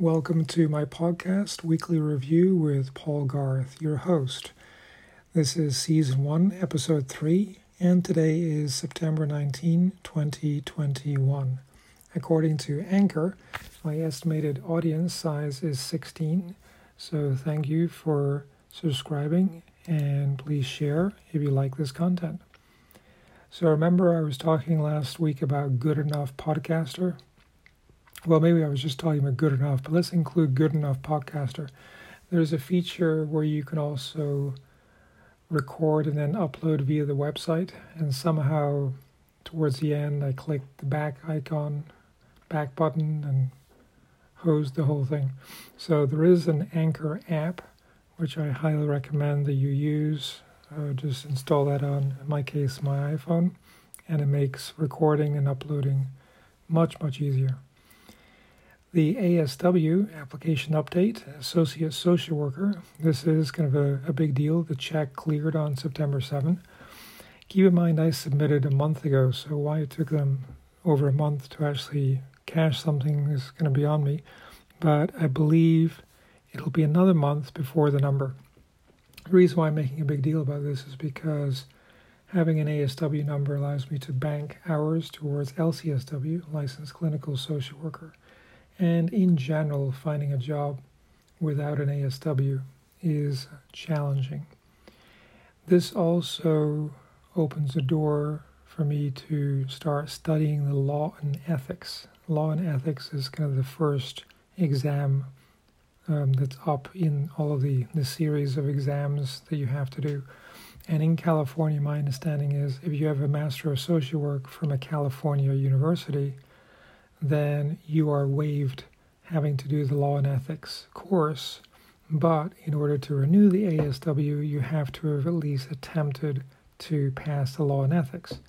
Welcome to my podcast, Weekly Review with Paul Garth, your host. This is Season 1, Episode 3, and today is September 19, 2021. According to Anchor, my estimated audience size is 16, so thank you for subscribing and please share if you like this content. So, remember, I was talking last week about Good Enough Podcaster? Well, maybe I was just talking about good enough, but let's include good enough podcaster. There's a feature where you can also record and then upload via the website, and somehow towards the end, I clicked the back icon, back button, and hosed the whole thing. So there is an Anchor app, which I highly recommend that you use. Uh, just install that on, in my case, my iPhone, and it makes recording and uploading much, much easier. The ASW application update, Associate Social Worker. This is kind of a, a big deal. The check cleared on September 7. Keep in mind, I submitted a month ago, so why it took them over a month to actually cash something is going to be on me. But I believe it'll be another month before the number. The reason why I'm making a big deal about this is because having an ASW number allows me to bank hours towards LCSW, Licensed Clinical Social Worker and in general, finding a job without an ASW is challenging. This also opens a door for me to start studying the law and ethics. Law and ethics is kind of the first exam um, that's up in all of the, the series of exams that you have to do. And in California, my understanding is if you have a Master of Social Work from a California university, then you are waived having to do the law and ethics course. But in order to renew the ASW, you have to have at least attempted to pass the law and ethics.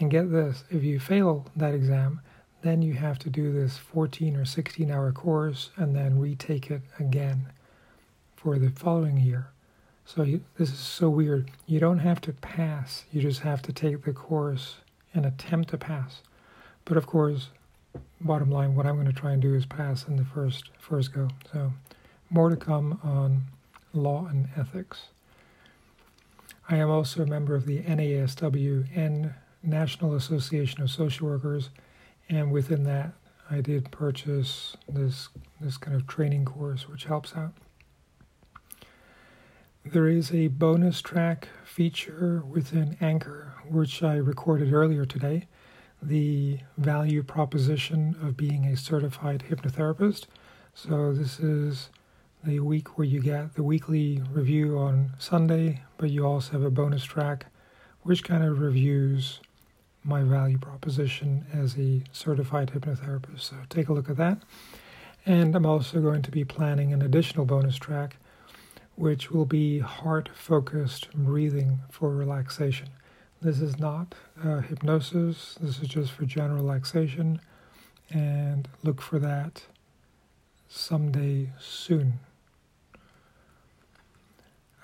And get this if you fail that exam, then you have to do this 14 or 16 hour course and then retake it again for the following year. So you, this is so weird. You don't have to pass, you just have to take the course and attempt to pass. But of course, bottom line, what I'm going to try and do is pass in the first first go. So, more to come on law and ethics. I am also a member of the NASW, National Association of Social Workers, and within that, I did purchase this this kind of training course, which helps out. There is a bonus track feature within Anchor, which I recorded earlier today the value proposition of being a certified hypnotherapist. So, this is the week where you get the weekly review on Sunday, but you also have a bonus track which kind of reviews my value proposition as a certified hypnotherapist. So, take a look at that. And I'm also going to be planning an additional bonus track, which will be heart focused breathing for relaxation. This is not uh, hypnosis, this is just for general relaxation, and look for that someday soon.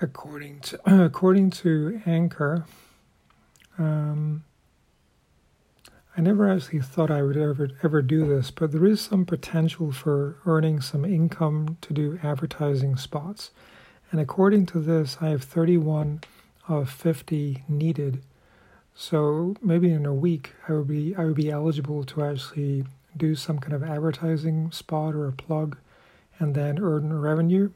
According to according to Anchor, um, I never actually thought I would ever ever do this, but there is some potential for earning some income to do advertising spots. And according to this, I have 31 of 50 needed so maybe in a week, I would be I would be eligible to actually do some kind of advertising spot or a plug, and then earn revenue.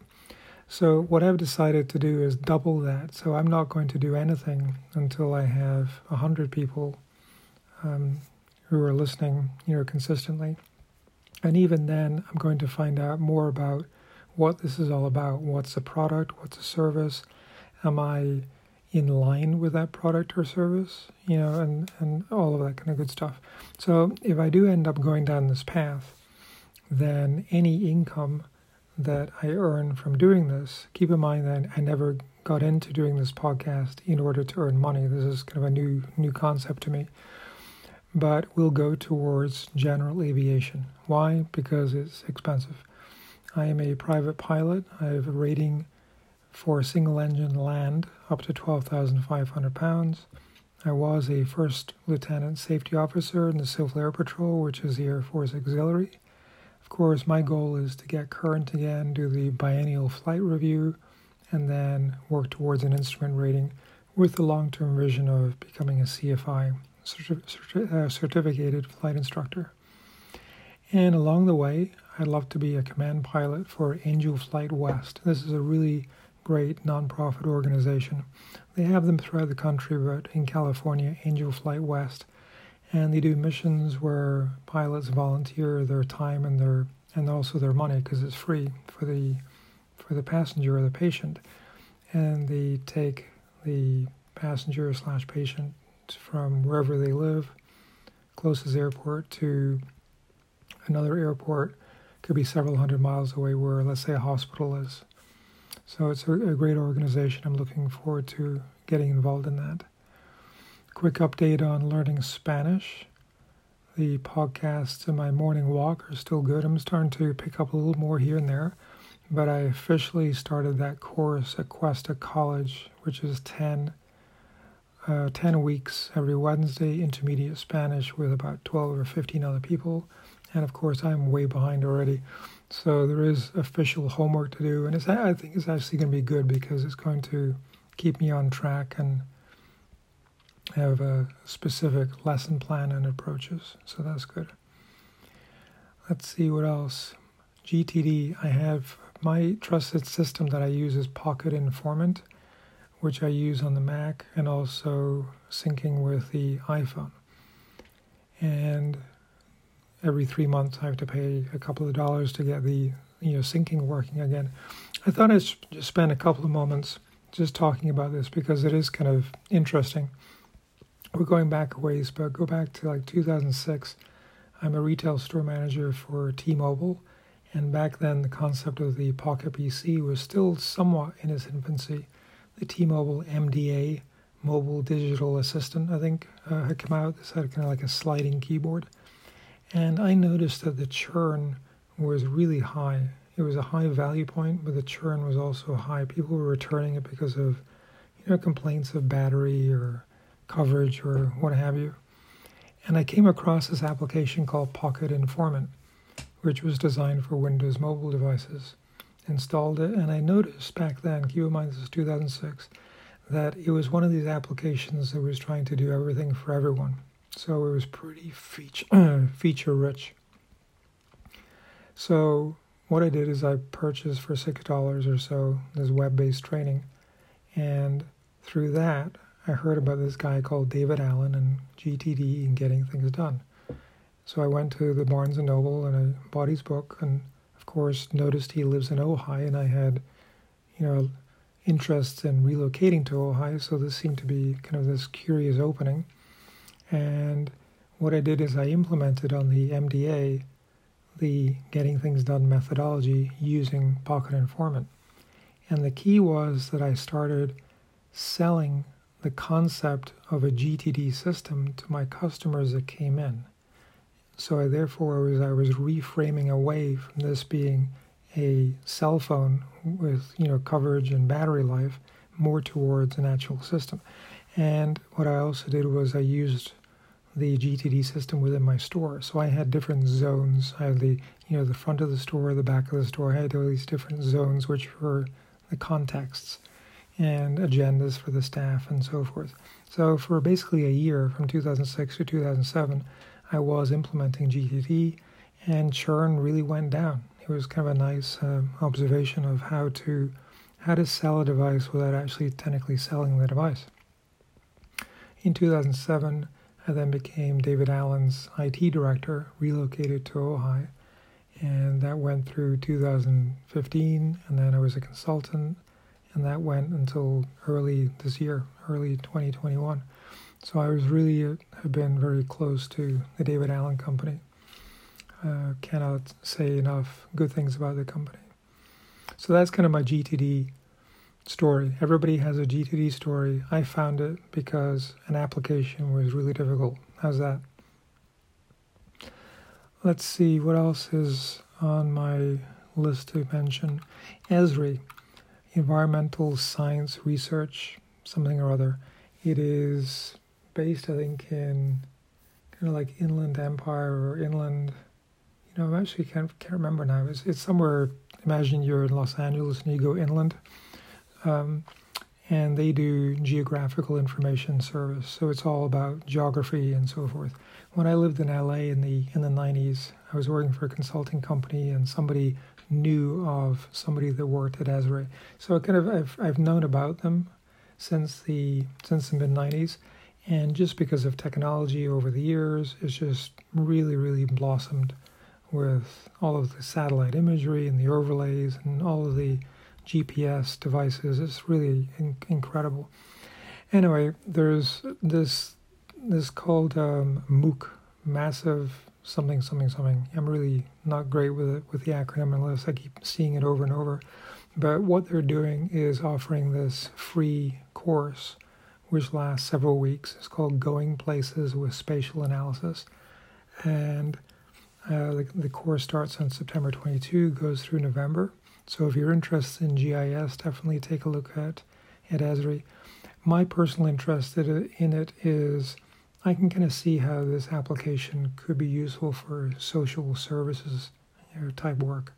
So what I've decided to do is double that. So I'm not going to do anything until I have hundred people um, who are listening, you know, consistently. And even then, I'm going to find out more about what this is all about. What's the product? What's the service? Am I in line with that product or service, you know, and, and all of that kind of good stuff. So if I do end up going down this path, then any income that I earn from doing this, keep in mind that I never got into doing this podcast in order to earn money. This is kind of a new new concept to me. But will go towards general aviation. Why? Because it's expensive. I am a private pilot. I have a rating for single engine land up to 12,500 pounds. I was a first lieutenant safety officer in the Civil Air Patrol, which is the Air Force Auxiliary, Of course, my goal is to get current again, do the biennial flight review, and then work towards an instrument rating with the long term vision of becoming a CFI, certi- uh, certificated flight instructor. And along the way, I'd love to be a command pilot for Angel Flight West. This is a really great nonprofit organization. They have them throughout the country, but in California, Angel Flight West, and they do missions where pilots volunteer their time and their and also their money because it's free for the for the passenger or the patient, and they take the passenger slash patient from wherever they live, closest airport to another airport, could be several hundred miles away where let's say a hospital is. So it's a, a great organization. I'm looking forward to getting involved in that. Quick update on learning Spanish. The podcasts and my morning walk are still good. I'm starting to pick up a little more here and there, but I officially started that course at Cuesta College, which is 10, uh, 10 weeks every Wednesday, intermediate Spanish with about 12 or 15 other people. And of course, I'm way behind already. So there is official homework to do, and it's I think it's actually going to be good because it's going to keep me on track and have a specific lesson plan and approaches. So that's good. Let's see what else. GTD. I have my trusted system that I use is Pocket Informant, which I use on the Mac and also syncing with the iPhone. And every three months I have to pay a couple of dollars to get the you know syncing working again. I thought I'd just spend a couple of moments just talking about this because it is kind of interesting. We're going back a ways, but go back to like 2006. I'm a retail store manager for T-Mobile, and back then the concept of the Pocket PC was still somewhat in its infancy. The T-Mobile MDA, Mobile Digital Assistant, I think, uh, had come out. This had kind of like a sliding keyboard. And I noticed that the churn was really high. It was a high value point, but the churn was also high. People were returning it because of, you know, complaints of battery or coverage or what have you. And I came across this application called Pocket Informant, which was designed for Windows mobile devices. Installed it, and I noticed back then, keep in mind this is 2006, that it was one of these applications that was trying to do everything for everyone. So it was pretty feature feature rich. So what I did is I purchased for six dollars or so this web-based training, and through that I heard about this guy called David Allen and GTD and getting things done. So I went to the Barnes and Noble and I bought his book, and of course noticed he lives in Ojai, and I had, you know, interests in relocating to Ojai. So this seemed to be kind of this curious opening. And what I did is I implemented on the MDA the getting things done methodology using Pocket Informant. And the key was that I started selling the concept of a GTD system to my customers that came in. So I therefore was I was reframing away from this being a cell phone with you know coverage and battery life more towards an actual system. And what I also did was I used the GTD system within my store. So I had different zones. I had the you know the front of the store, the back of the store. I had all these different zones, which were the contexts and agendas for the staff and so forth. So for basically a year, from 2006 to 2007, I was implementing GTD, and churn really went down. It was kind of a nice uh, observation of how to how to sell a device without actually technically selling the device. In 2007, I then became David Allen's IT director, relocated to Ojai, and that went through 2015. And then I was a consultant, and that went until early this year, early 2021. So I was really uh, have been very close to the David Allen Company. Uh, cannot say enough good things about the company. So that's kind of my GTD story. Everybody has a GTD story. I found it because an application was really difficult. How's that? Let's see what else is on my list to mention. ESRI, Environmental Science Research, something or other. It is based, I think, in kind of like Inland Empire or Inland you know, I actually can't can't remember now. It's it's somewhere. Imagine you're in Los Angeles and you go inland, um, and they do geographical information service. So it's all about geography and so forth. When I lived in LA in the in the 90s, I was working for a consulting company, and somebody knew of somebody that worked at Esri. So I kind of I've I've known about them since the since the mid 90s and just because of technology over the years it's just really really blossomed with all of the satellite imagery and the overlays and all of the GPS devices it's really in- incredible anyway there's this this called um, MOOC massive something something something I'm really not great with it with the acronym unless I keep seeing it over and over but what they're doing is offering this free course, which lasts several weeks. It's called Going Places with Spatial Analysis. And uh, the, the course starts on September 22, goes through November. So if you're interested in GIS, definitely take a look at, at Esri. My personal interest in it is I can kind of see how this application could be useful for social services you know, type work.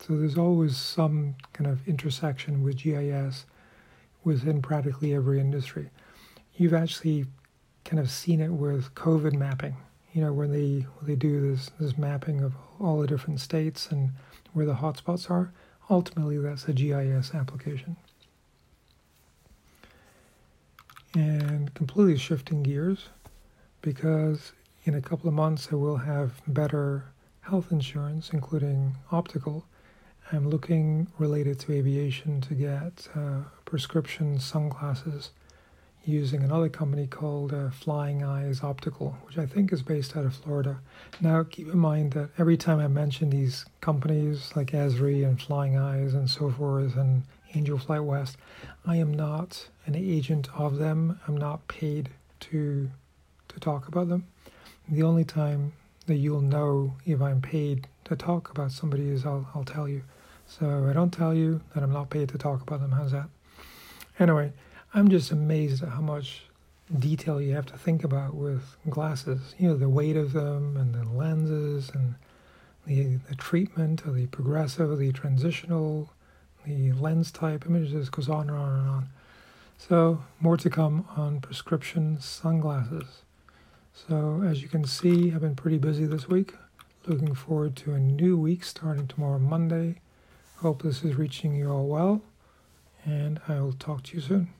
So there's always some kind of intersection with GIS within practically every industry. You've actually kind of seen it with COVID mapping. You know, when they when they do this this mapping of all the different states and where the hotspots are, ultimately that's a GIS application. And completely shifting gears because in a couple of months I will have better health insurance, including optical, I'm looking related to aviation to get uh, prescription sunglasses using another company called uh, Flying Eyes Optical, which I think is based out of Florida. Now, keep in mind that every time I mention these companies like Esri and Flying Eyes and so forth and Angel Flight West, I am not an agent of them. I'm not paid to to talk about them. The only time that you'll know if I'm paid to talk about somebody is I'll, I'll tell you. So I don't tell you that I'm not paid to talk about them. How's that? Anyway, I'm just amazed at how much detail you have to think about with glasses. You know, the weight of them and the lenses and the, the treatment of the progressive, the transitional, the lens type. I mean, it just goes on and on and on. So, more to come on prescription sunglasses. So, as you can see, I've been pretty busy this week. Looking forward to a new week starting tomorrow, Monday. Hope this is reaching you all well, and I will talk to you soon.